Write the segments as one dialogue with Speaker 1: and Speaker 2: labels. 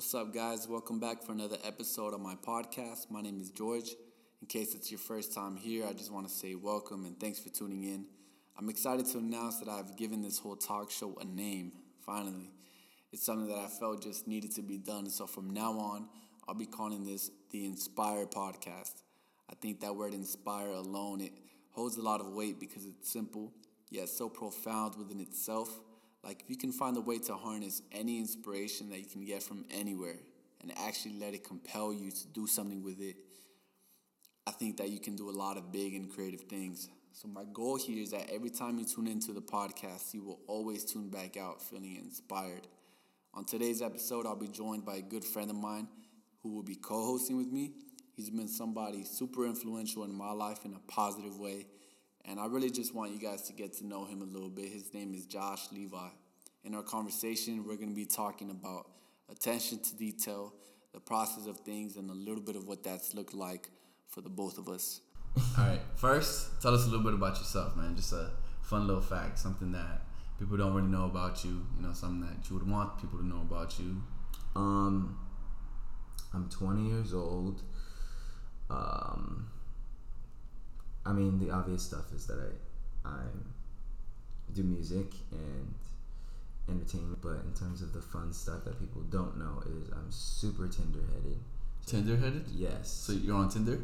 Speaker 1: What's up, guys? Welcome back for another episode of my podcast. My name is George. In case it's your first time here, I just want to say welcome and thanks for tuning in. I'm excited to announce that I've given this whole talk show a name, finally. It's something that I felt just needed to be done. So from now on, I'll be calling this the Inspire Podcast. I think that word inspire alone, it holds a lot of weight because it's simple, yet so profound within itself. Like, if you can find a way to harness any inspiration that you can get from anywhere and actually let it compel you to do something with it, I think that you can do a lot of big and creative things. So, my goal here is that every time you tune into the podcast, you will always tune back out feeling inspired. On today's episode, I'll be joined by a good friend of mine who will be co hosting with me. He's been somebody super influential in my life in a positive way and I really just want you guys to get to know him a little bit. His name is Josh Levi. In our conversation, we're going to be talking about attention to detail, the process of things, and a little bit of what that's looked like for the both of us.
Speaker 2: All right. First, tell us a little bit about yourself, man. Just a fun little fact, something that people don't really know about you. You know, something that you would want people to know about you.
Speaker 3: Um, I'm 20 years old. Um, I mean, the obvious stuff is that I I do music and entertainment, but in terms of the fun stuff that people don't know is I'm super tender headed.
Speaker 2: Tender headed?
Speaker 3: Yes.
Speaker 2: So you're on Tinder?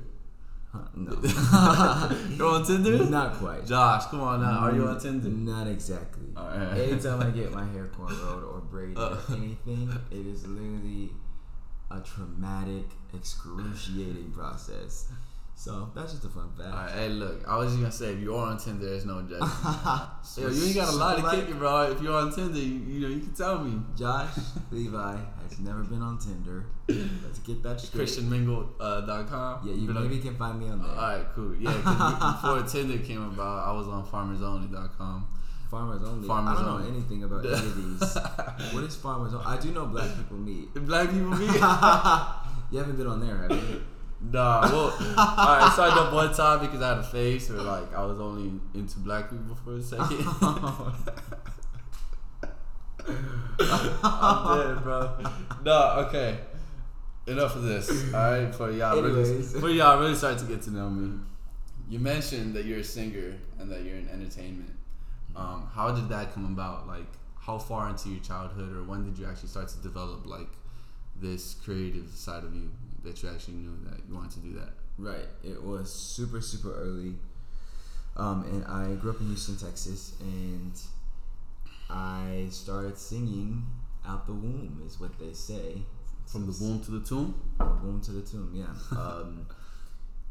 Speaker 3: Huh, no.
Speaker 2: you're on Tinder?
Speaker 3: Not quite.
Speaker 2: Josh, come on now. Are you on Tinder?
Speaker 3: Not exactly.
Speaker 2: Alright.
Speaker 3: Anytime I get my hair cornrowed or braided
Speaker 2: Uh.
Speaker 3: or anything, it is literally a traumatic, excruciating process. So that's just a fun fact.
Speaker 2: All right, hey, look. I was just gonna say, if you are on Tinder, there's no judgment. Yo, you ain't got a lot to kick it, bro. If you're on Tinder, you, you know you can tell me.
Speaker 3: Josh Levi has never been on Tinder. Let's get that straight.
Speaker 2: ChristianMingle.com. Uh, dot com.
Speaker 3: Yeah, you
Speaker 2: on-
Speaker 3: maybe can find me on there.
Speaker 2: All right, cool. Yeah, before Tinder came about, I was on FarmersOnly.com.
Speaker 3: Farmers only.
Speaker 2: Farmers
Speaker 3: I don't
Speaker 2: only.
Speaker 3: know anything about any of these. what is farmers only? I do know black people meet.
Speaker 2: Black people meet.
Speaker 3: you haven't been on there, have you?
Speaker 2: Nah, well, alright, I signed up one time because I had a face, or like I was only into black people for a second. I'm dead, bro. No, okay. Enough of this. Alright, for y'all really, for y'all really start to get to know me. You mentioned that you're a singer and that you're in entertainment. Um, how did that come about? Like, how far into your childhood, or when did you actually start to develop like this creative side of you that you actually knew that you wanted to do that?
Speaker 3: Right. It was super, super early. Um, and I grew up in Houston, Texas, and I started singing out the womb, is what they say.
Speaker 2: From the womb to the tomb.
Speaker 3: From the womb to the tomb, yeah. Um,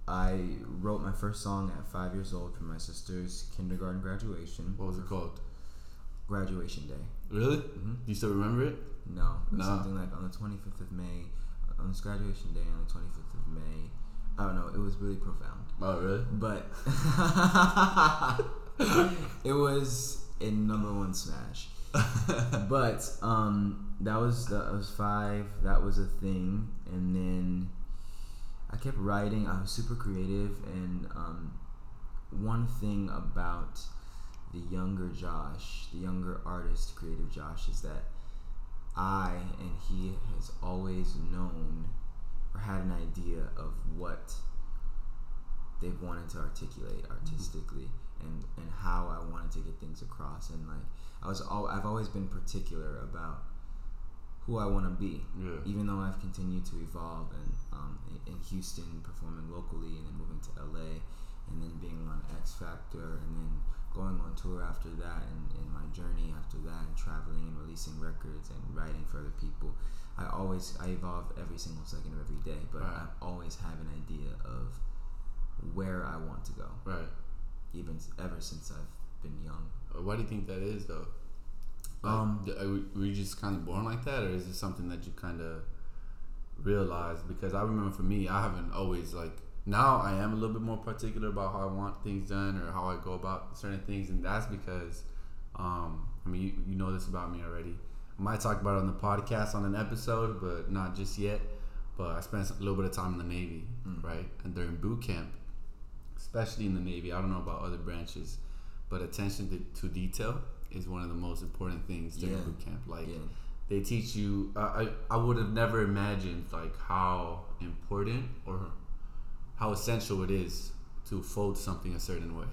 Speaker 3: I wrote my first song at five years old for my sister's kindergarten graduation.
Speaker 2: What was it called?
Speaker 3: Graduation day.
Speaker 2: Really?
Speaker 3: hmm
Speaker 2: Do you still remember it?
Speaker 3: No, it was
Speaker 2: No.
Speaker 3: something like on the 25th of May, on this graduation day on the 25th of May. I don't know. It was really profound.
Speaker 2: Oh, really?
Speaker 3: but it was a number one smash. but um, that was that was five. That was a thing, and then I kept writing. I was super creative, and um, one thing about the younger Josh, the younger artist, creative Josh, is that I and he has always known or had an idea of what they've wanted to articulate artistically and and how I wanted to get things across and like I was all I've always been particular about who I want to be
Speaker 2: Yeah.
Speaker 3: even though I've continued to evolve and um, in Houston performing locally and then moving to LA and then being on X Factor and then going on tour after that and, and my journey after that and traveling and releasing records and writing for other people I always I evolve every single second of every day but
Speaker 2: Right.
Speaker 3: I always have an idea of where I want to go
Speaker 2: Right.
Speaker 3: even ever since I've been young
Speaker 2: Uh, Why do you think that is, though? Like,
Speaker 3: Um,
Speaker 2: are we, were you just kind of born like that, or is it something that you kind of realized? Because I remember for me, I haven't always like. Now I am a little bit more particular about how I want things done or how I go about certain things, and that's because, um, I mean, you, you know this about me already. I might talk about it on the podcast on an episode, but not just yet. But I spent a little bit of time in the Navy,
Speaker 3: Mm.
Speaker 2: right? And during boot camp, especially in the Navy, I don't know about other branches, but attention to, to detail is one of the most important things during
Speaker 3: Yeah.
Speaker 2: boot camp. Like
Speaker 3: yeah
Speaker 2: they teach you. Uh, I I would have never imagined like how important or how essential it is to fold something a certain way,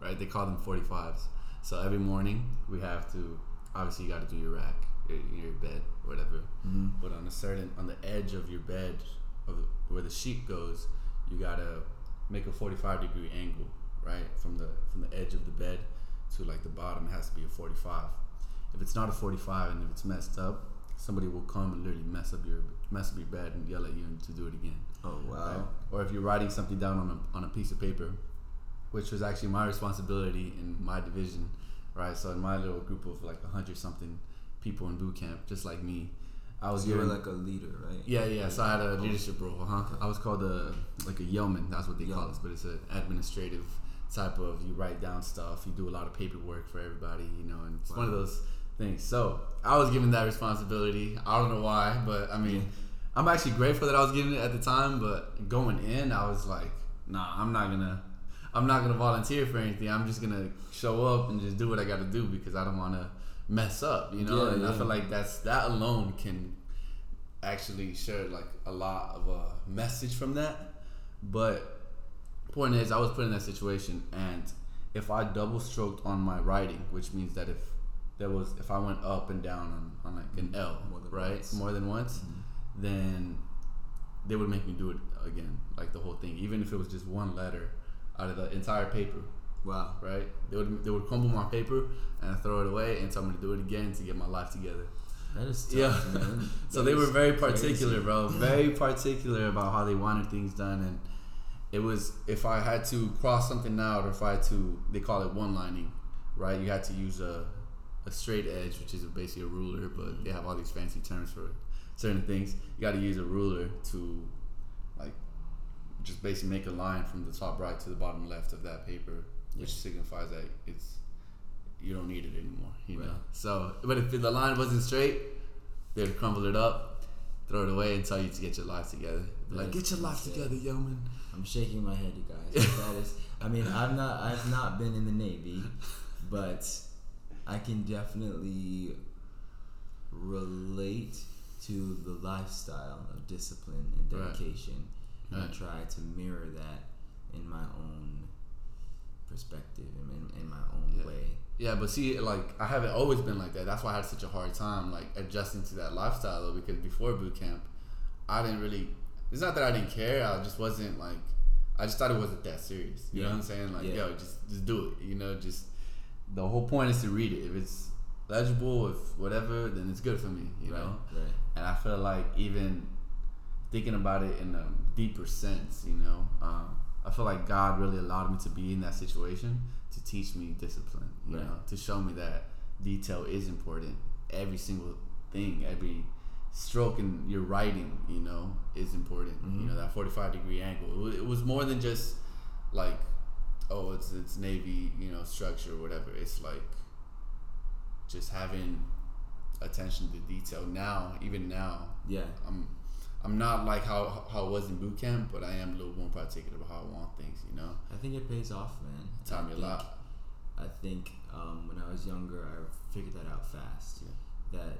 Speaker 2: right? They call them 45s. So every morning we have to obviously you got to do your rack, your, your bed, whatever.
Speaker 3: Mm-hmm.
Speaker 2: But on a certain on the edge of your bed, of where the sheet goes, you gotta make a 45 degree angle, right? From the from the edge of the bed to like the bottom, it has to be a 45. If it's not a 45 and if it's messed up, somebody will come and literally mess up your mess up your bed and yell at you to do it again.
Speaker 3: Oh wow.
Speaker 2: Right? Or if you're writing something down on a, on a piece of paper, which was actually my responsibility in my division, right? So in my little group of like a hundred something people in boot camp, just like me, I was
Speaker 3: You were like a leader, right?
Speaker 2: yeah, yeah. So I had a oh. leadership role. Huh? I was called a like a yeoman. That's what they call us, but it's an administrative type of. You write down stuff. You do a lot of paperwork for everybody. You know, and it's one of those things. So I was given that responsibility. I don't know why, but I mean, I'm actually grateful that I was given it at the time. But going in, I was like, nah, I'm not gonna. I'm not gonna volunteer for anything. I'm just gonna show up and just do what I got to do because I don't want to mess up, you know.
Speaker 3: Yeah,
Speaker 2: and I feel like that's that alone can actually share like a lot of a message from that. But point is, I was put in that situation, and if I double stroked on my writing, which means that if there was if I went up and down on, on like an L,
Speaker 3: More than
Speaker 2: right,
Speaker 3: once.
Speaker 2: more than once, mm-hmm. Then they would make me do it again, like the whole thing, even if it was just one letter out of the entire paper
Speaker 3: Wow.
Speaker 2: right? They would they would crumble my paper and throw it away and tell me to do it again to get my life together.
Speaker 3: That is tough,
Speaker 2: Yeah.
Speaker 3: man.
Speaker 2: So they were very
Speaker 3: crazy.
Speaker 2: particular, bro. Very particular about how they wanted things done, and it was if I had to cross something out or if I had to, they call it one lining, right? You had to use a a straight edge, which is basically a ruler, but they have all these fancy terms for certain things. You got to use a ruler to like just basically make a line from the top right to the bottom left of that paper, which signifies that it's you don't need it anymore. You know. So, but if the line wasn't straight, they'd crumble it up, throw it away, and tell you to get your life together. Like, get your life together, yeoman.
Speaker 3: I'm shaking my head, you guys. that is. I mean, I'm not. I've not been in the Navy, but I can definitely relate to the lifestyle of discipline and
Speaker 2: Right.
Speaker 3: dedication, and I
Speaker 2: Right.
Speaker 3: try to mirror that in my own perspective and in, in my own
Speaker 2: Yeah.
Speaker 3: way.
Speaker 2: Yeah, but see, like I haven't always been like that. That's why I had such a hard time like adjusting to that lifestyle though. Because before boot camp, I didn't really. It's not that I didn't care. I just wasn't like. I just thought it wasn't that serious. You know what I'm saying? Like,
Speaker 3: Yeah.
Speaker 2: yo, just just do it. You know, just the whole point is to read it. If it's legible, if whatever, then it's good for me. You
Speaker 3: right,
Speaker 2: know.
Speaker 3: right.
Speaker 2: And I feel like even thinking about it in a deeper sense, you know, um, I feel like God really allowed me to be in that situation to teach me discipline, you
Speaker 3: Right.
Speaker 2: know, to show me that detail is important. Every single thing, every stroke in your writing, you know, is important. You
Speaker 3: Mhm.
Speaker 2: know, that 45 degree angle. It was, it was more than just like, oh, it's it's Navy, you know, structure or whatever. It's like just having attention to detail now, even now,
Speaker 3: Yeah.
Speaker 2: I'm I'm not like how how I was in boot camp, but I am a little more particular about how I want things. You know,
Speaker 3: I think it pays off, man.
Speaker 2: taught
Speaker 3: I
Speaker 2: me a lot.
Speaker 3: I think um, when I was younger, I figured that out fast. That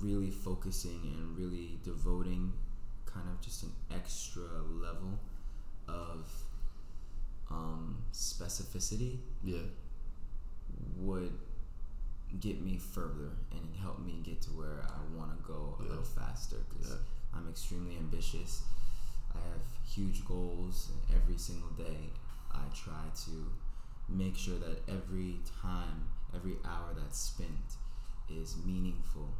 Speaker 3: really focusing and really devoting kind of just an extra level of um, specificity
Speaker 2: Yeah,
Speaker 3: would get me further and help me get to where I want to go a
Speaker 2: Yeah.
Speaker 3: little faster because
Speaker 2: Yeah.
Speaker 3: I'm extremely ambitious. I have huge goals and every single day. I try to make sure that every time, every hour that's spent is meaningful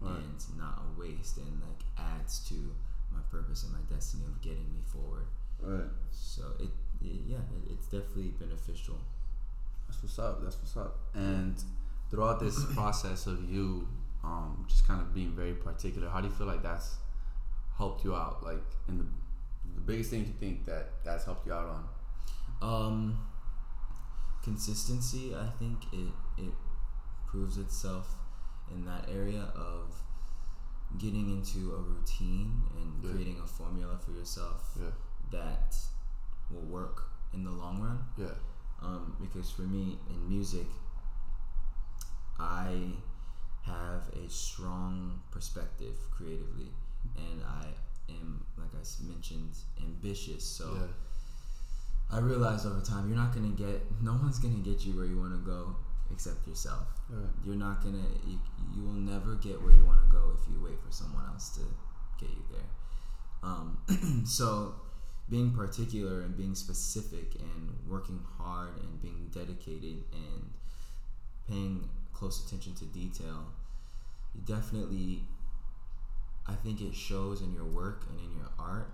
Speaker 2: Right.
Speaker 3: and not a waste and like adds to my purpose and my destiny of getting me forward.
Speaker 2: right.
Speaker 3: So it, it yeah, it, it's definitely beneficial.
Speaker 2: That's what's up. That's what's up. And throughout this process of you, um, just kind of being very particular, how do you feel like that's helped you out? Like, in the the biggest thing you think that that's helped you out on?
Speaker 3: Um, consistency, I think it it proves itself in that area of getting into a routine and
Speaker 2: Yeah.
Speaker 3: creating a formula for yourself
Speaker 2: Yeah,
Speaker 3: that will work in the long run.
Speaker 2: yeah,
Speaker 3: Um, because for me in music, I have a strong perspective creatively, and I am, like I mentioned, ambitious. So
Speaker 2: yeah.
Speaker 3: I realized over time, you're not gonna get, no one's gonna get you where you want to go except yourself.
Speaker 2: Right.
Speaker 3: You're not gonna, you, you will never get where you want to go if you wait for someone else to get you there. Um, so being particular and being specific and working hard and being dedicated and paying close attention to detail, you definitely, I think it shows in your work and in your art,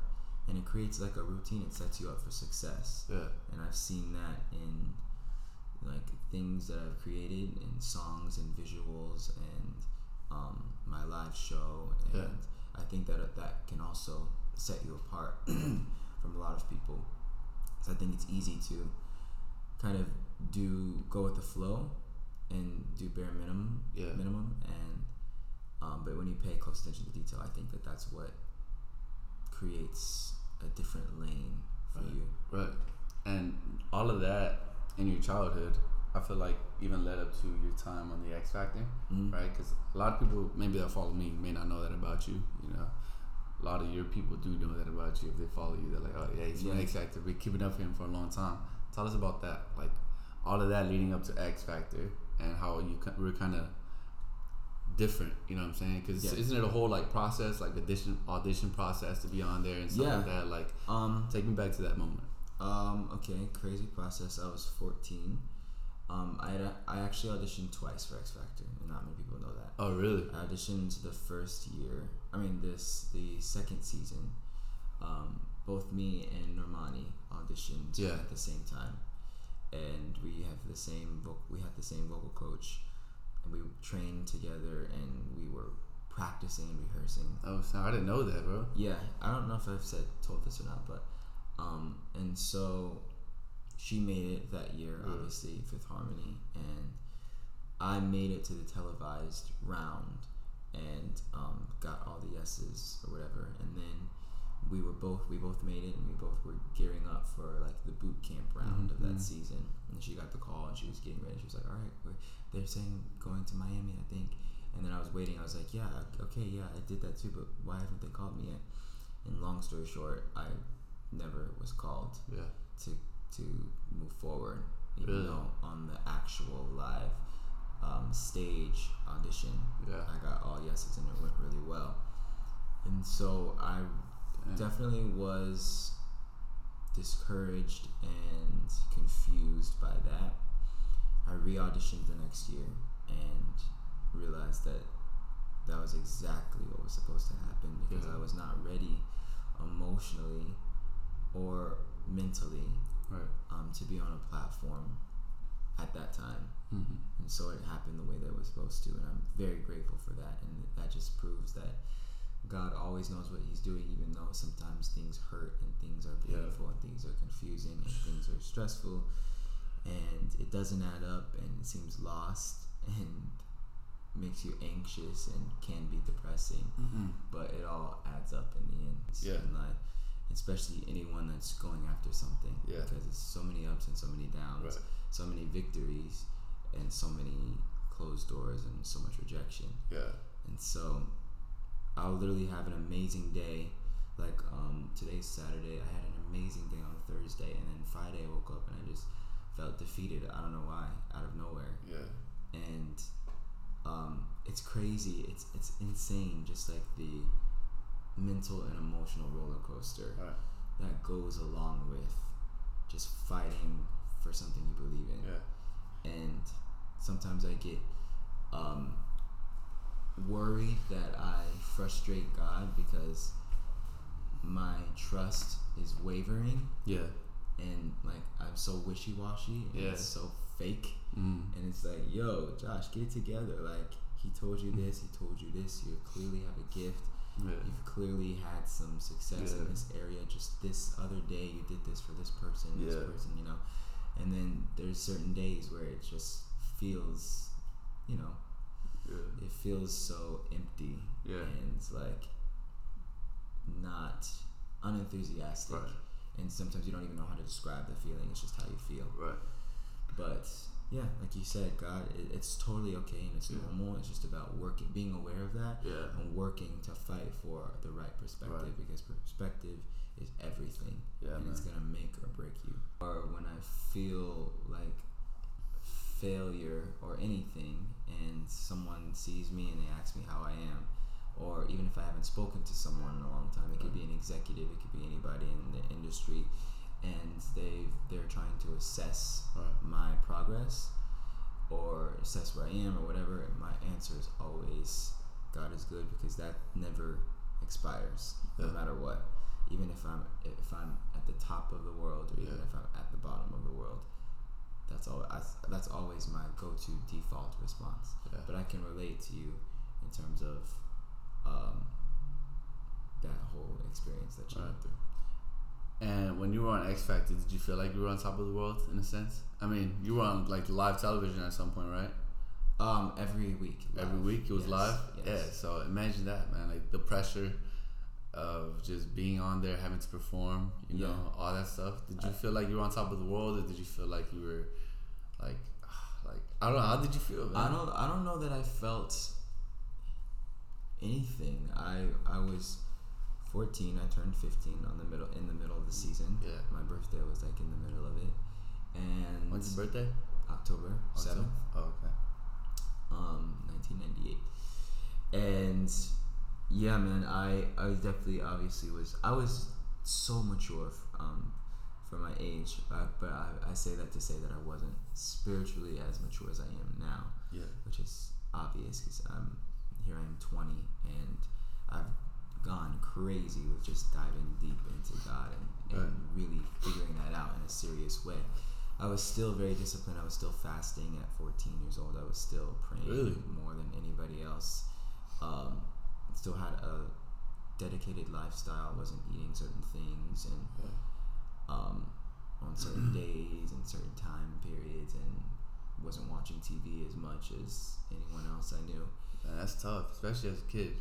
Speaker 3: and it creates like a routine. It sets you up for success,
Speaker 2: Yeah.
Speaker 3: and I've seen that in like things that I've created in songs and visuals and um, my live show, and
Speaker 2: Yeah.
Speaker 3: I think that that can also set you apart from a lot of people. So I think it's easy to kind of do go with the flow and do bare minimum
Speaker 2: Yeah.
Speaker 3: minimum and um, but when you pay close attention to detail I think that that's what creates a different lane for
Speaker 2: Right.
Speaker 3: you
Speaker 2: Right. And all of that in your childhood, I feel like even led up to your time on the X Factor,
Speaker 3: Mhm.
Speaker 2: right? Because a lot of people, maybe that follow me, may not know that about you. You know, a lot of your people do know that about you. If they follow you, they're like, "Oh yeah, he's
Speaker 3: Yeah.
Speaker 2: X Factor. We're keeping up with him for a long time." Tell us about that, like all of that leading up to X Factor, and how you were kind of different. You know what I'm saying? Because
Speaker 3: Yeah.
Speaker 2: isn't it a whole like process, like audition audition process to be on there and stuff
Speaker 3: Yeah.
Speaker 2: like that? Like,
Speaker 3: um
Speaker 2: take me back to that moment.
Speaker 3: Um, okay, crazy process. I was 14. Um, I, had, I actually auditioned twice for X Factor, and not many people know that.
Speaker 2: Oh really?
Speaker 3: I auditioned the first year. I mean, this the second season. Um, both me and Normani auditioned
Speaker 2: Yeah.
Speaker 3: at the same time, and we have the same voc- we had the same vocal coach, and we trained together, and we were practicing and rehearsing
Speaker 2: Oh, so I didn't know that, bro.
Speaker 3: yeah, I don't know if I've said told this or not, but um, and so she made it that year,
Speaker 2: Mm.
Speaker 3: obviously Fifth Harmony, and I made it to the televised round and um, got all the yeses or whatever, and then we were both we both made it, and we both were gearing up for like the boot camp round of
Speaker 2: Mhm.
Speaker 3: that season, and she got the call and she was getting ready. She was like, "All right, they're saying going to Miami, I think." And then I was waiting. I was like, "Yeah, okay, yeah, I did that too, but why haven't they called me yet?" And long story short, I never was called
Speaker 2: Yeah.
Speaker 3: to to move forward, even
Speaker 2: Really?
Speaker 3: though on the actual live um, stage audition,
Speaker 2: Yeah.
Speaker 3: I got all yeses and it went really well. And so I
Speaker 2: Damn.
Speaker 3: definitely was discouraged and confused by that. I re auditioned the next year and realized that that was exactly what was supposed to happen because. I was not ready emotionally or mentally
Speaker 2: Right.
Speaker 3: um, to be on a platform at that time.
Speaker 2: Mm-hmm.
Speaker 3: And so it happened the way that it was supposed to, and I'm very grateful for that. And that just proves that God always knows what He's doing, even though sometimes things hurt and things are
Speaker 2: Yeah.
Speaker 3: and things are confusing and things are stressful, and it doesn't add up and it seems lost and makes you anxious and can be depressing.
Speaker 2: Mm-hmm.
Speaker 3: But it all adds up in the end
Speaker 2: Yeah.
Speaker 3: in life, especially anyone that's going after something.
Speaker 2: Yeah.
Speaker 3: Because it's so many ups and so many downs
Speaker 2: Right.
Speaker 3: so many victories and so many closed doors and so much rejection.
Speaker 2: Yeah.
Speaker 3: And so I'll literally have an amazing day. Like um, today's Saturday, I had an amazing day on Thursday, and then Friday I woke up and I just felt defeated. I don't know why, out of nowhere.
Speaker 2: Yeah.
Speaker 3: And um, it's crazy. It's it's insane. Just like the mental and emotional roller coaster
Speaker 2: Right.
Speaker 3: that goes along with just fighting for something you believe in
Speaker 2: Yeah.
Speaker 3: and sometimes I get um, worried that I frustrate God because my trust is wavering
Speaker 2: Yeah.
Speaker 3: and like I'm so wishy washy and
Speaker 2: Yeah.
Speaker 3: it's so fake
Speaker 2: Mm.
Speaker 3: and it's like yo Josh get it together like he told you this he told you this you clearly have a gift
Speaker 2: Yeah.
Speaker 3: you've clearly had some success
Speaker 2: Yeah.
Speaker 3: in this area just this other day you did this for this person this
Speaker 2: Yeah.
Speaker 3: person you know and then there's certain days where it just feels you know
Speaker 2: Yeah.
Speaker 3: it feels so empty
Speaker 2: Yeah.
Speaker 3: and it's like not unenthusiastic
Speaker 2: Right.
Speaker 3: and sometimes you don't even know how to describe the feeling it's just how you feel
Speaker 2: Right.
Speaker 3: but yeah, like you said, God, it, it's totally okay and it's
Speaker 2: Yeah.
Speaker 3: normal. It's just about working, being aware of that,
Speaker 2: Yeah.
Speaker 3: and working to fight for the right perspective
Speaker 2: Right.
Speaker 3: because perspective is everything,
Speaker 2: Yeah,
Speaker 3: and it's gonna make or break you. Or when I feel like failure or anything, and someone sees me and they ask me how I am, or even if I haven't spoken to someone in a long time, it could be an executive, it could be anybody in the industry, and they they're trying to assess
Speaker 2: Right.
Speaker 3: my progress or assess where I am or whatever. My answer is always God is good because that never expires, no matter what. Even if I'm if I'm at the top of the world or even
Speaker 2: Yeah.
Speaker 3: if I'm at the bottom of the world, that's all. That's always my go-to default response.
Speaker 2: Yeah.
Speaker 3: But I can relate to you in terms of um, that whole experience that you
Speaker 2: Right.
Speaker 3: went through.
Speaker 2: And when you were on X Factor, did you feel like you were on top of the world in a sense? I mean, you were on like live television at some point, right?
Speaker 3: Um, every week.
Speaker 2: Every week it was
Speaker 3: Yes,
Speaker 2: live.
Speaker 3: yes.
Speaker 2: Yeah. So imagine that, man. Like the pressure of just being on there, having to perform, you
Speaker 3: Yeah.
Speaker 2: know, all that stuff. Did you
Speaker 3: I-
Speaker 2: feel like you were on top of the world, or did you feel like you were like, like I don't know. How did you feel? Man?
Speaker 3: I don't. I don't know that I felt anything. I I was fourteen. I turned fifteen on the middle in the middle of the season.
Speaker 2: Yeah.
Speaker 3: My birthday was like in the middle of it, and
Speaker 2: When's your birthday?
Speaker 3: October seventh,
Speaker 2: Oh, okay.
Speaker 3: um, nineteen ninety eight, and yeah, man, I I definitely obviously was I was so mature um, for my age, uh, but I, I say that to say that I wasn't spiritually as mature as I am now
Speaker 2: Yeah.
Speaker 3: which is obvious because I'm here. I am 20, and I've gone crazy with just diving deep into God and, and
Speaker 2: Right.
Speaker 3: really figuring that out in a serious way. I was still very disciplined. I was still fasting at 14 years old. I was still praying
Speaker 2: Really?
Speaker 3: more than anybody else. Um, still had a dedicated lifestyle. wasn't eating certain things and
Speaker 2: Yeah.
Speaker 3: um, on certain days and certain time periods and wasn't watching TV as much as anyone else I knew.
Speaker 2: Man, that's tough, especially as a kid.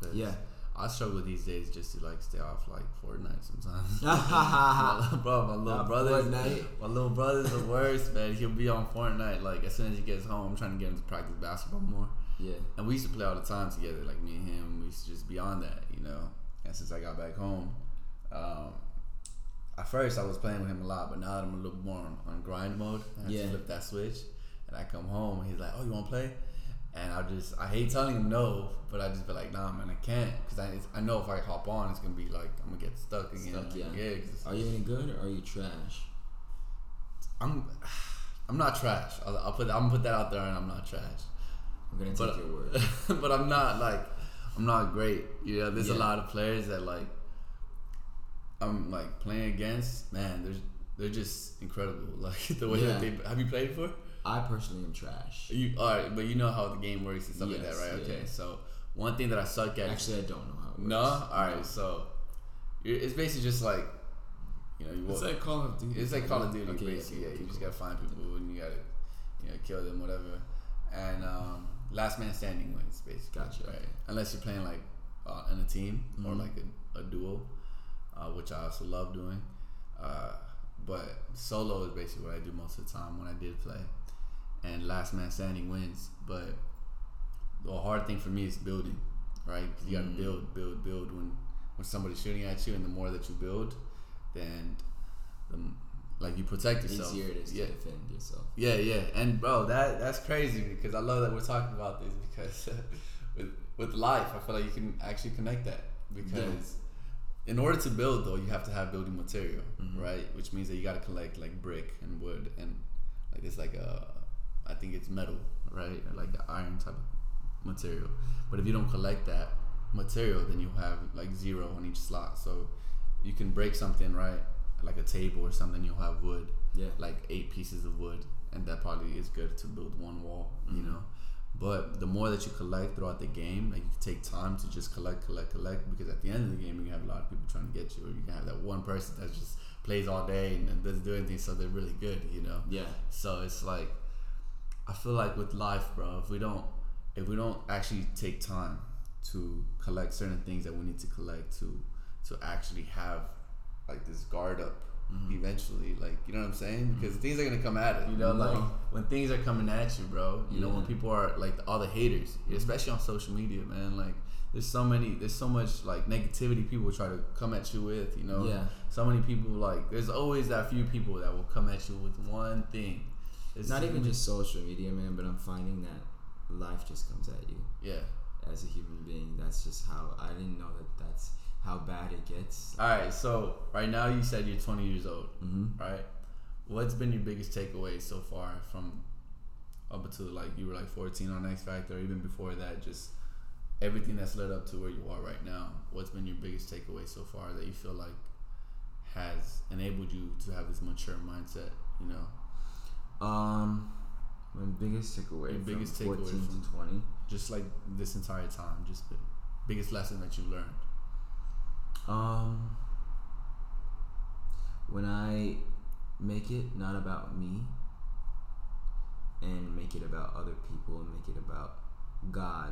Speaker 2: 'Cause
Speaker 3: Yeah.
Speaker 2: I struggle these days just to like stay off like Fortnite sometimes. My- bro, my little
Speaker 3: Not
Speaker 2: brother,
Speaker 3: Fortnite.
Speaker 2: my little brother's the worst, man. He'll be on Fortnite like as soon as he gets home. I'm trying to get him to practice basketball more. Yeah, and we used to play all the time together, like me and him. We used to just be on that, you know. And since I got back home, um, at first I was playing with him a lot, but now that I'm a little more on, on grind mode, I have
Speaker 3: Yeah.
Speaker 2: to flip that switch. And I come home, and he's like, "Oh, you want to play?" And I just, I hate telling him no, but I just be like, "Nah, man, I can't," because I, I know if I hop on, it's gonna be like I'm gonna get stuck again.
Speaker 3: Stuck,
Speaker 2: Like,
Speaker 3: yeah. Are you any good or are you trash?
Speaker 2: I'm, I'm not trash. I'll, I'll put, I'm gonna put that out there, and I'm not trash.
Speaker 3: I'm gonna take
Speaker 2: But-
Speaker 3: your word.
Speaker 2: but I'm not like I'm not great. You know, there's a lot of players that like I'm like playing against. Man, there's they're just incredible. Like the way that they have you played for?
Speaker 3: I personally am trash.
Speaker 2: You all right, but you know how the game works and stuff like that,
Speaker 3: Yes,
Speaker 2: right? Okay, so one thing that I suck at.
Speaker 3: Actually, I don't know how it works.
Speaker 2: no, all right. So you're, it's basically just like you know you.
Speaker 3: It's
Speaker 2: walk-
Speaker 3: like Call of Duty.
Speaker 2: it's like Call of Duty,
Speaker 3: Okay,
Speaker 2: basically. Yeah,
Speaker 3: okay,
Speaker 2: you just gotta find people and you gotta, you know, kill them, whatever. And um, last man standing wins, basically.
Speaker 3: Gotcha.
Speaker 2: Right. Unless you're playing like uh, in a team or
Speaker 3: Mhm.
Speaker 2: like a, a duo, uh, which I also love doing. Uh, but solo is basically what I do most of the time when I did play. And last man standing wins. But the hard thing for me is building, right? 'Cause you gotta
Speaker 3: Mm.
Speaker 2: build, build, build when when somebody's shooting at you, and the more that you build, then the like you protect yourself.
Speaker 3: Easier it is
Speaker 2: yeah.
Speaker 3: to defend yourself.
Speaker 2: Yeah, yeah, and bro, that that's crazy because I love that we're talking about this because with with life, I feel like you can actually connect that because in order to build though, you have to have building material,
Speaker 3: Mhm.
Speaker 2: right? Which means that you got to collect like brick and wood and like it's like a, I think it's metal, right? Like the iron type of material. But if you don't collect that material, then you have like zero on each slot. So you can break something, right? Like a table or something, you'll have wood
Speaker 3: Yeah.
Speaker 2: like eight pieces of wood, and that probably is good to build one wall, you
Speaker 3: Mhm.
Speaker 2: know. But the more that you collect throughout the game, like you take time to just collect, collect, collect, because at the end of the game, you have a lot of people trying to get you, or you can have that one person that just plays all day and, and doesn't do anything, so they're really good, you know.
Speaker 3: Yeah.
Speaker 2: So it's like, I feel like with life, bro, if we don't, if we don't actually take time to collect certain things that we need to collect to, to actually have like this guard up mm-hmm. eventually. Like you know what I'm saying? Mm-hmm. Because things are gonna come at it. You know,
Speaker 3: No.
Speaker 2: like when things are coming at you, bro. You know when people are like all the haters, mm-hmm. especially on social media, man. Like there's so many, there's so much like negativity people try to come at you with. You know,
Speaker 3: Yeah.
Speaker 2: So many people like there's always that few people that will come at you with one thing. It's
Speaker 3: Not even just social media, man, but I'm finding that life just comes at you
Speaker 2: yeah.
Speaker 3: as a human being. That's just how I didn't know that that's how bad it gets.
Speaker 2: All right. So right now you said you're 20 years old.
Speaker 3: Mm-hmm.
Speaker 2: right? What's been your biggest takeaway so far from up until like you were like 14 on X Factor, even before that, just everything that's led up to where you are right now? What's been your biggest takeaway so far that you feel like has enabled you to have this mature mindset? You know,
Speaker 3: Um, my biggest takeaway
Speaker 2: Your biggest takeaway
Speaker 3: 14
Speaker 2: from-
Speaker 3: 20.
Speaker 2: just like this entire time, just the biggest lesson that you learned.
Speaker 3: Um, when I make it not about me and make it about other people and make it about God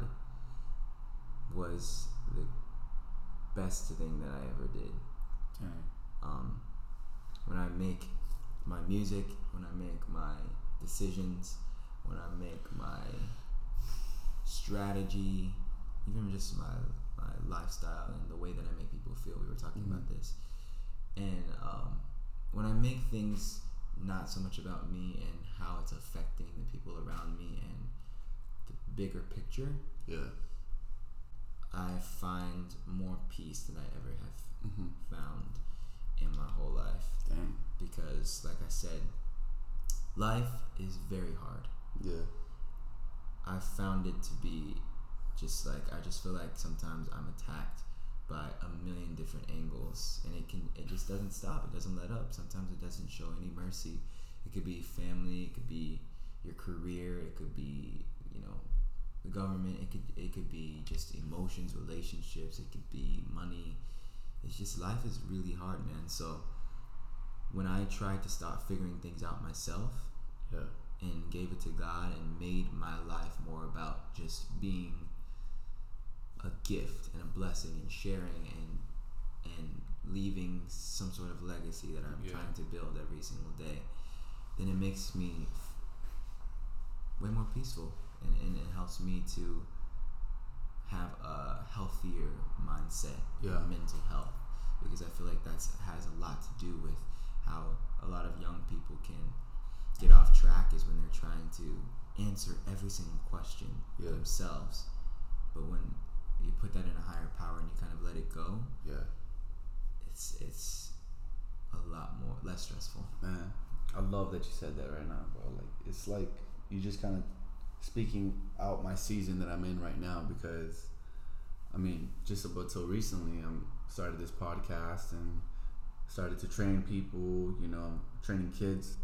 Speaker 3: was the best thing that I ever did.
Speaker 2: Dang.
Speaker 3: Um, when I make my music, when I make my decisions, when I make my strategy, even just my my lifestyle and the way that I make people feel. We were talking about this, and um, when I make things not so much about me and how it's affecting the people around me and the bigger picture,
Speaker 2: Yeah.
Speaker 3: I find more peace than I ever have
Speaker 2: Mm-hmm.
Speaker 3: found in my whole life
Speaker 2: Dang.
Speaker 3: because like I said life is very hard
Speaker 2: Yeah.
Speaker 3: I found it to be just like I just feel like sometimes I'm attacked by a million different angles and it can it just doesn't stop it doesn't let up. Sometimes it doesn't show any mercy. It could be family it could be your career it could be you know the government it could it could be just emotions relationships it could be money. It's just life is really hard man. So when I tried to start figuring things out myself
Speaker 2: Yeah.
Speaker 3: and gave it to God and made my life more about just being a gift and a blessing and sharing and and leaving some sort of legacy that I'm
Speaker 2: Yeah.
Speaker 3: trying to build every single day, then it makes me way more peaceful and, and it helps me to have a healthier mindset
Speaker 2: Yeah.
Speaker 3: and mental health because I feel like that's has a lot to do with how a lot of young people can get off track is when they're trying to answer every single question
Speaker 2: Yeah.
Speaker 3: themselves. But when you put that in a higher power and you kind of let it go,
Speaker 2: Yeah.
Speaker 3: it's it's a lot more less stressful.
Speaker 2: Man, I love that you said that right now, bro. Like it's like you just kind of speaking out my season that I'm in right now because I mean, just about till recently, I'm started this podcast and started to train people. You know, training kids.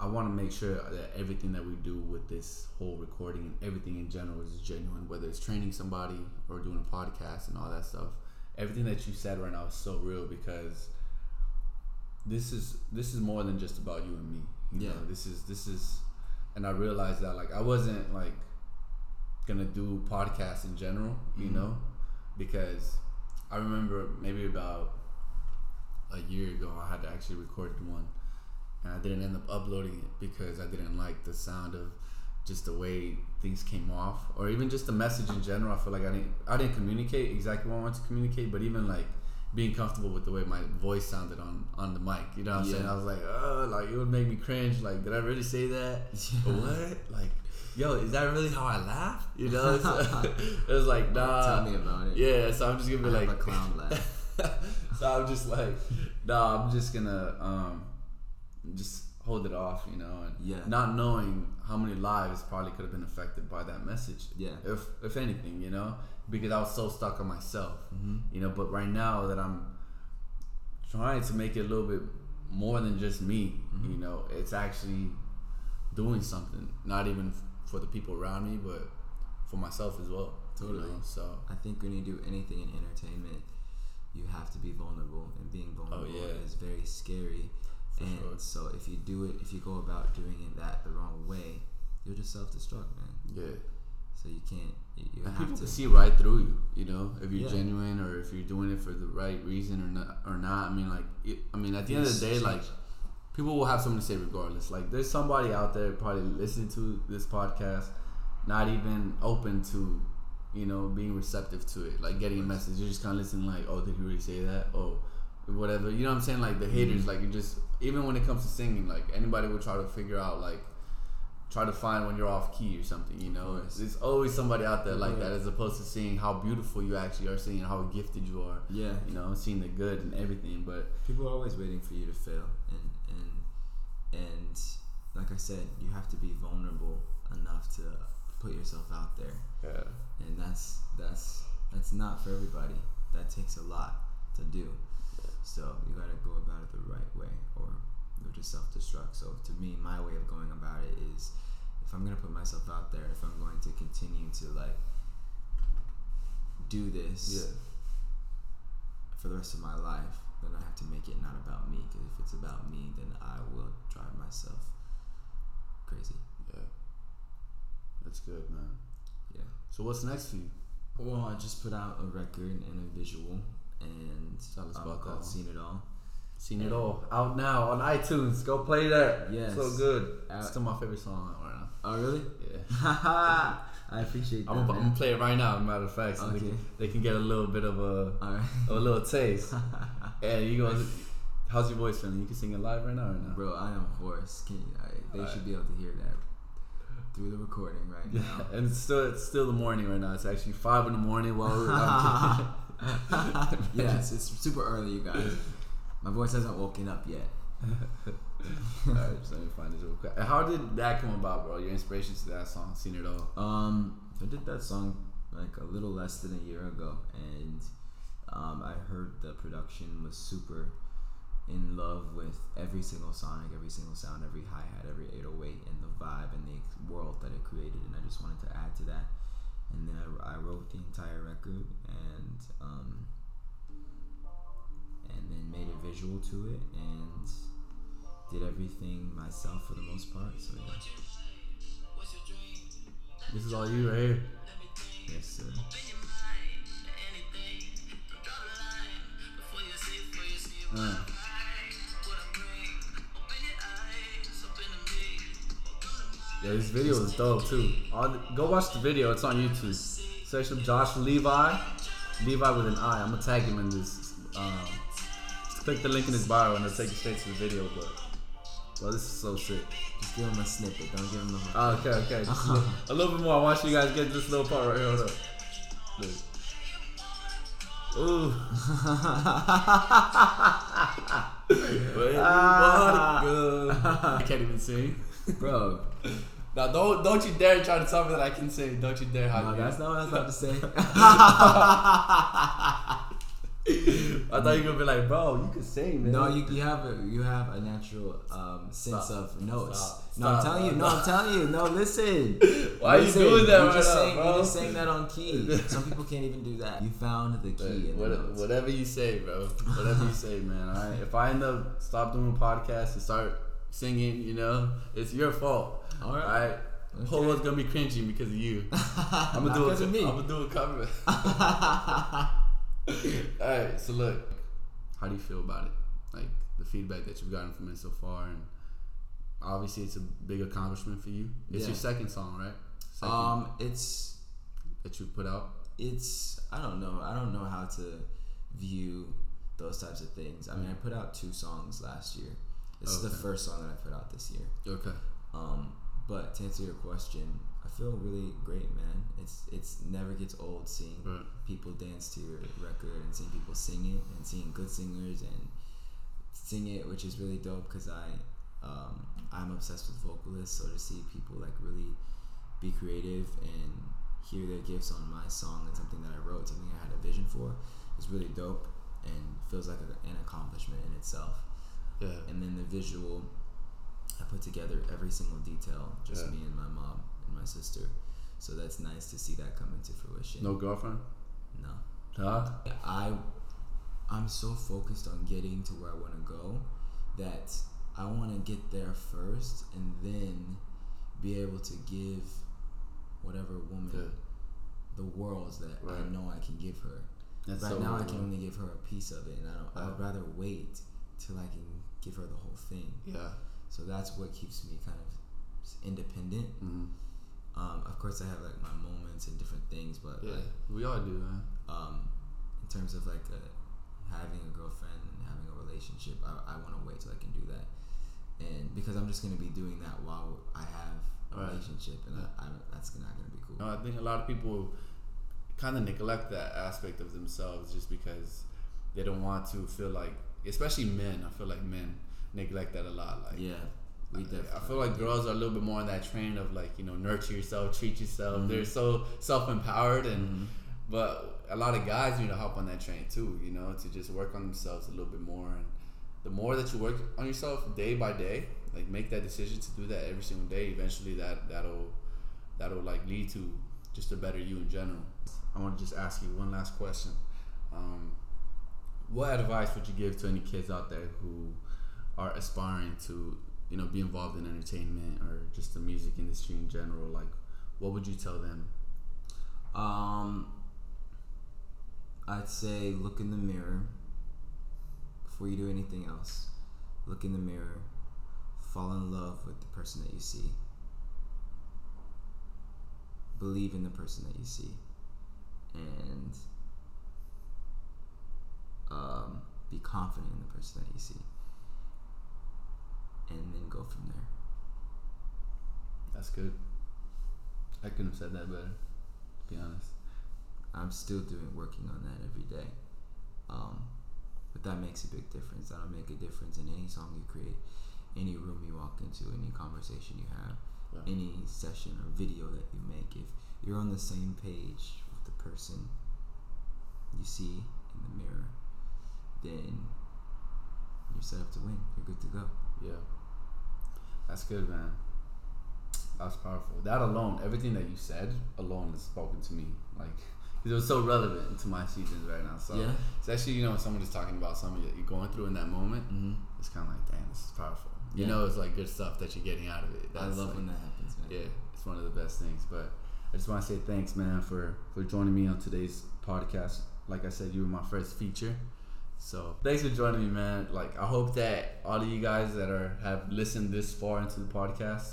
Speaker 2: I want to make sure that everything that we do with this whole recording and everything in general is genuine, whether it's training somebody or doing a podcast and all that stuff. Everything that you said right now is so real because this is this is more than just about you and me. You
Speaker 3: Yeah.
Speaker 2: know, this is this is, and I realized that like I wasn't like gonna do podcasts in general, you
Speaker 3: Mhm.
Speaker 2: know, because I remember maybe about a year ago I had to actually record one, and I didn't end up uploading it because I didn't like the sound of just the way things came off, or even just the message in general. I feel like I didn't I didn't communicate exactly what I wanted to communicate, but even like being comfortable with the way my voice sounded on on the mic. You know what I'm
Speaker 3: Yeah.
Speaker 2: saying? I was like, oh, like it would make me cringe. Like, did I really say that? Or what? Like, yo, is that really how I laugh? You know? So, it was like, nah.
Speaker 3: Tell me about it.
Speaker 2: Yeah, so I'm just gonna be
Speaker 3: I
Speaker 2: like
Speaker 3: a clown laugh.
Speaker 2: so I'm just like, nah, I'm just gonna um, just hold it off, you know, and
Speaker 3: Yeah.
Speaker 2: not knowing how many lives probably could have been affected by that message.
Speaker 3: Yeah.
Speaker 2: If if anything, you know, because I was so stuck on myself,
Speaker 3: Mm-hmm.
Speaker 2: you know. But right now that I'm trying to make it a little bit more than just me,
Speaker 3: Mm-hmm.
Speaker 2: you know, it's actually doing something, not even for the people around me, but for myself as well. you
Speaker 3: Totally.
Speaker 2: know, So
Speaker 3: I think when you do anything in entertainment, you have to be vulnerable, and being vulnerable
Speaker 2: Oh, yeah.
Speaker 3: is very scary.
Speaker 2: Mm.
Speaker 3: And
Speaker 2: sure.
Speaker 3: so, if you do it, if you go about doing it that the wrong way, you'll just self destruct, man.
Speaker 2: yeah,
Speaker 3: So you can't. You, you
Speaker 2: And people
Speaker 3: to.
Speaker 2: can see right through you, you know, if you're
Speaker 3: Yeah.
Speaker 2: genuine or if you're doing it for the right reason or not. Or not. I mean, like, it, I mean, at the end of the day, like, people will have something to say regardless. Like, there's somebody out there probably listening to this podcast, not even open to, you know, being receptive to it, like getting a message. You're just kind of listening, like, oh, did he really say that? Oh, whatever. You know what I'm saying? Like the haters, mm. like you just even when it comes to singing, like anybody will try to figure out like try to find when you're off key or something. You know,
Speaker 3: course.
Speaker 2: there's always somebody out there like
Speaker 3: Yeah.
Speaker 2: that, as opposed to seeing how beautiful you actually are, seeing how gifted you are.
Speaker 3: yeah.
Speaker 2: You know, seeing the good and everything. But
Speaker 3: People are always waiting for you to fail, and and and like I said, you have to be vulnerable enough to put yourself out there,
Speaker 2: yeah,
Speaker 3: and that's that's that's not for everybody. That takes a lot to do. So you got to go about it the right way, or you'll just self-destruct. So to me, my way of going about it is, if I'm gonna put myself out there, if I'm going to continue to like do this
Speaker 2: yeah,
Speaker 3: for the rest of my life, then I have to make it not about me. Because if it's about me, then I will drive myself crazy.
Speaker 2: yeah. That's good, man.
Speaker 3: Yeah.
Speaker 2: So what's next for you?
Speaker 3: Well, I just put out a record and a visual, and
Speaker 2: Tell us about that
Speaker 3: "Seen It All."
Speaker 2: Seen it all out now on iTunes. Go play that.
Speaker 3: Yes.
Speaker 2: so good.
Speaker 3: Uh,
Speaker 2: it's still my favorite song right now.
Speaker 3: Oh, really?
Speaker 2: Yeah.
Speaker 3: I appreciate that.
Speaker 2: I'm gonna, I'm gonna play it right now. Matter of fact, so they, can, they can get a little bit of a
Speaker 3: All right.
Speaker 2: a little taste. and you going how's your voice feeling? You can sing it live right now or not?
Speaker 3: Bro, I am hoarse. Can you, I, they should be able to hear that through the recording right
Speaker 2: Yeah,
Speaker 3: now.
Speaker 2: and it's still it's still the morning right now. It's actually five in the morning while we're.
Speaker 3: Yes, it's super early, you guys. My voice hasn't woken up yet.
Speaker 2: Alright, just let me find this real quick. How did that come about, bro? Your inspiration to that song, "Seen It All."
Speaker 3: Um, I did that song like a little less than a year ago, and um, I heard the production was super in love with every single sonic, every single sound, every hi hat, every 808, and the vibe and the world that it created, and I just wanted to add to that. And then I, I wrote the entire record, and um, and then made a visual to it, and did everything myself for the most part. So yeah,
Speaker 2: This is all you right here.
Speaker 3: yes sir.
Speaker 2: Uh. Yeah, this video is dope too. The, go watch the video. It's on YouTube. Search up Josh Levi, Levi with an I. I'm gonna tag him in this. Um, just click the link in his bio and it'll take you straight to the video. But well, this is so sick.
Speaker 3: Just give him a snippet. Don't give him the whole.
Speaker 2: Oh, okay, okay. Just a, little, bit more. I want you guys to get this little part right here. Hold up. Look. Ooh. Where you wanna go? I can't even sing.
Speaker 3: Bro,
Speaker 2: Now don't don't you dare try to tell me that I can sing. Don't you dare hide
Speaker 3: no,
Speaker 2: me.
Speaker 3: that's not what I was about to say.
Speaker 2: I thought you were gonna be like, bro, you can sing, man.
Speaker 3: no, you, you have a you have a natural um, sense
Speaker 2: Stop.
Speaker 3: of notes.
Speaker 2: Stop.
Speaker 3: No, I'm telling you. No, I'm telling you. No, listen.
Speaker 2: Why are you
Speaker 3: Listen,
Speaker 2: doing that
Speaker 3: you
Speaker 2: right
Speaker 3: just
Speaker 2: now,
Speaker 3: saying,
Speaker 2: bro?
Speaker 3: You just saying that on key. Some people can't even do that. You found the key
Speaker 2: Hey,
Speaker 3: in
Speaker 2: what-
Speaker 3: notes.
Speaker 2: whatever you say, bro. Whatever you say, man. All right. If I end up stop doing podcasts and start singing, you know, it's your fault.
Speaker 3: All right.
Speaker 2: All right.
Speaker 3: Okay.
Speaker 2: Whole world's gonna be cringing because of you. I'm gonna do
Speaker 3: because
Speaker 2: a,
Speaker 3: of me.
Speaker 2: I'm gonna do a cover. All right. So look, how do you feel about it? Like the feedback that you've gotten from it so far, and obviously it's a big accomplishment for you. It's
Speaker 3: Yeah.
Speaker 2: your second song, right? Second
Speaker 3: Um, it's
Speaker 2: that you put out.
Speaker 3: it's I don't know. I don't know how to view those types of things. I mean, I put out two songs last year. This is the first song that I put out this year.
Speaker 2: Okay.
Speaker 3: Um, but to answer your question, I feel really great, man. It's it's never gets old seeing
Speaker 2: Right.
Speaker 3: people dance to your record and seeing people sing it and seeing good singers and sing it, which is really dope because I um, I'm obsessed with vocalists. So to see people like really be creative and hear their gifts on my song and something that I wrote, something I had a vision for, is really dope and feels like a, an accomplishment in itself
Speaker 2: Yeah.
Speaker 3: and then the visual i put together every single detail just
Speaker 2: Yeah.
Speaker 3: me and my mom and my sister so that's nice to see that come into fruition
Speaker 2: No girlfriend.
Speaker 3: no
Speaker 2: Huh?
Speaker 3: i i'm so focused on getting to where i want to go that i want to get there first and then be able to give whatever woman
Speaker 2: Yeah.
Speaker 3: the worlds that I know I can give her.
Speaker 2: That's
Speaker 3: right
Speaker 2: so
Speaker 3: now, I can only give her a piece of it, and I don't. I would rather wait till I can give her the whole thing.
Speaker 2: Yeah.
Speaker 3: So that's what keeps me kind of independent.
Speaker 2: hmm
Speaker 3: Um, of course, I have like my moments and different things, but
Speaker 2: Yeah.
Speaker 3: like
Speaker 2: We all do, man.
Speaker 3: um, in terms of like a, having a girlfriend and having a relationship, I, I want to wait till I can do that, and because I'm just gonna be doing that while I have a
Speaker 2: Right.
Speaker 3: relationship, and
Speaker 2: Yeah.
Speaker 3: I, I, that's not gonna be cool.
Speaker 2: No, I think a lot of people kind of neglect that aspect of themselves just because they don't want to feel like, especially men. I feel like men neglect that a lot. Like,
Speaker 3: yeah, we
Speaker 2: I-. I feel like girls are a little bit more in that train of like you know nurture yourself, treat yourself.
Speaker 3: Mhm.
Speaker 2: They're so self empowered, and
Speaker 3: Mhm.
Speaker 2: but a lot of guys need to hop on that train too. You know, to just work on themselves a little bit more. And the more that you work on yourself day by day, like make that decision to do that every single day. Eventually, that that'll that'll like lead to just a better you in general. I want to just ask you one last question. Um, what advice would you give to any kids out there who are aspiring to, you know, be involved in entertainment or just the music industry in general? Like, what would you tell them?
Speaker 3: Um, I'd say look in the mirror before you do anything else. Look in the mirror, fall in love with the person that you see. Believe in the person that you see, and um, be confident in the person that you see, and then go from there.
Speaker 2: That's good. I couldn't have said that better, to be honest.
Speaker 3: I'm still doing working on that every day. Um, but that makes a big difference. That'll make a difference in any song you create, any room you walk into, any conversation you have,
Speaker 2: Yeah.
Speaker 3: any session or video that you make. If you're on the same page with the person you see in the mirror, then you're set up to win. You're good to go.
Speaker 2: Yeah. That's good, man. That's powerful. That alone, everything that you said alone has spoken to me. Like, it was so relevant to my seasons right now. So,
Speaker 3: Yeah.
Speaker 2: especially, you know, when somebody's talking about something that you're going through in that moment,
Speaker 3: Mm-hmm.
Speaker 2: it's kind of like, damn, this is powerful. You know, it's like good stuff that you're getting out of it.
Speaker 3: I
Speaker 2: That's
Speaker 3: love
Speaker 2: like,
Speaker 3: when that happens, man.
Speaker 2: yeah, it's one of the best things. But I just want to say thanks, man, for for joining me on today's podcast. Like I said, you were my first feature. So thanks for joining me, man. Like I hope that all of you guys that are have listened this far into the podcast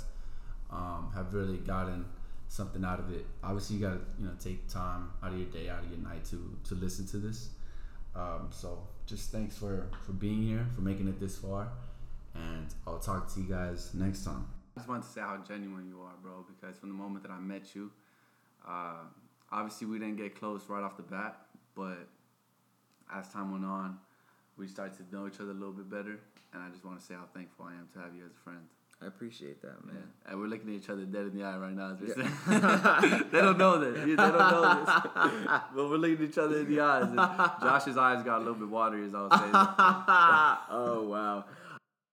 Speaker 2: um, have really gotten something out of it. Obviously, you gotta you know take time out of your day, out of your night to to listen to this. Um, so just thanks for for being here, for making it this far, and I'll talk to you guys next time. I just wanted to say how genuine you are, bro. Because from the moment that I met you, uh, obviously we didn't get close right off the bat, but as time went on, we started to know each other a little bit better. And I just want to say how thankful I am to have you as a friend.
Speaker 3: I appreciate that,
Speaker 2: Yeah.
Speaker 3: man.
Speaker 2: And we're looking at each other dead in the eye right now. As we're
Speaker 3: Yeah.
Speaker 2: they don't know that. They don't know this. but we're looking at each other in the eyes. Josh's eyes got a little bit watery as I was saying.
Speaker 3: oh wow.